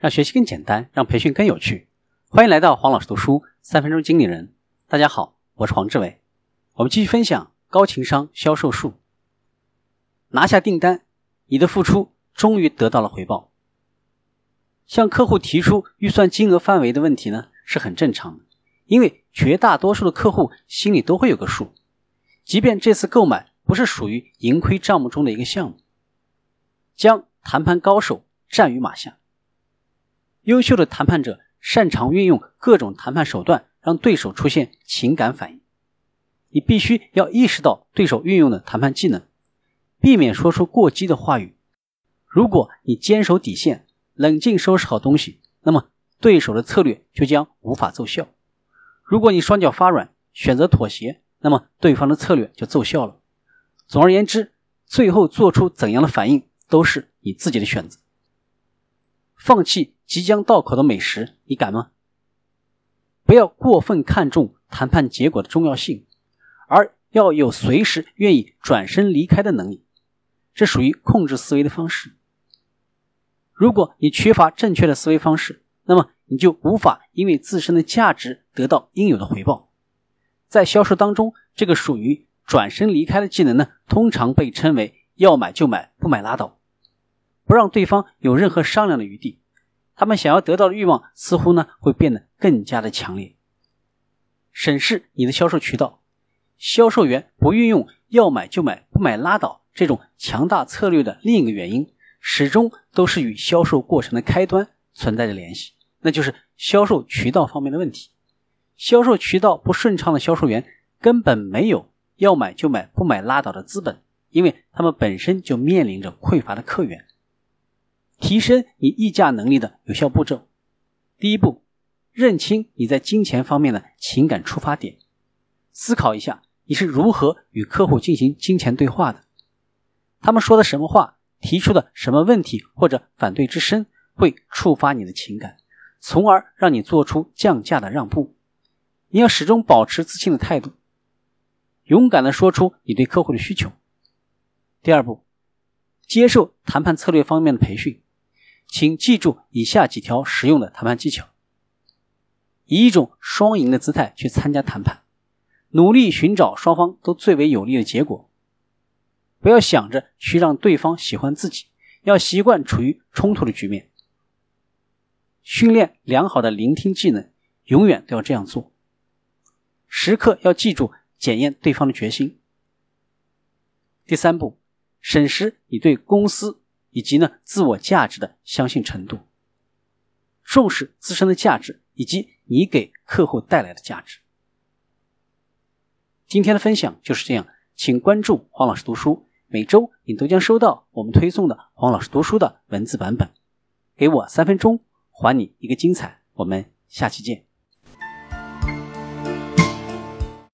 让学习更简单，让培训更有趣。欢迎来到黄老师读书三分钟经理人。大家好，我是黄志伟。我们继续分享高情商销售术。拿下订单，你的付出终于得到了回报。向客户提出预算金额范围的问题呢，是很正常的，因为绝大多数的客户心里都会有个数，即便这次购买不是属于盈亏账目中的一个项目。将谈判高手战于马下。优秀的谈判者擅长运用各种谈判手段，让对手出现情感反应。你必须要意识到对手运用的谈判技能，避免说出过激的话语。如果你坚守底线，冷静收拾好东西，那么对手的策略就将无法奏效。如果你双脚发软，选择妥协，那么对方的策略就奏效了。总而言之，最后做出怎样的反应？都是你自己的选择。放弃即将到口的美食，你敢吗？不要过分看重谈判结果的重要性，而要有随时愿意转身离开的能力。这属于控制思维的方式。如果你缺乏正确的思维方式，那么你就无法因为自身的价值得到应有的回报。在销售当中，这个属于转身离开的技能呢，通常被称为要买就买，不买拉倒。不让对方有任何商量的余地，他们想要得到的欲望似乎呢会变得更加的强烈。审视你的销售渠道，销售员不运用要买就买不买拉倒这种强大策略的另一个原因，始终都是与销售过程的开端存在着联系，那就是销售渠道方面的问题。销售渠道不顺畅的销售员根本没有要买就买不买拉倒的资本，因为他们本身就面临着匮乏的客源。提升你议价能力的有效步骤：第一步，认清你在金钱方面的情感出发点，思考一下你是如何与客户进行金钱对话的，他们说的什么话，提出的什么问题或者反对之声，会触发你的情感，从而让你做出降价的让步。你要始终保持自信的态度，勇敢的说出你对客户的需求。第二步，接受谈判策略方面的培训。请记住以下几条实用的谈判技巧：以一种双赢的姿态去参加谈判，努力寻找双方都最为有利的结果。不要想着去让对方喜欢自己，要习惯处于冲突的局面。训练良好的聆听技能，永远都要这样做。时刻要记住检验对方的决心。第三步，审视你对公司。以及呢，自我价值的相信程度，重视自身的价值以及你给客户带来的价值。今天的分享就是这样，请关注黄老师读书，每周你都将收到我们推送的黄老师读书的文字版本。给我三分钟，还你一个精彩。我们下期见。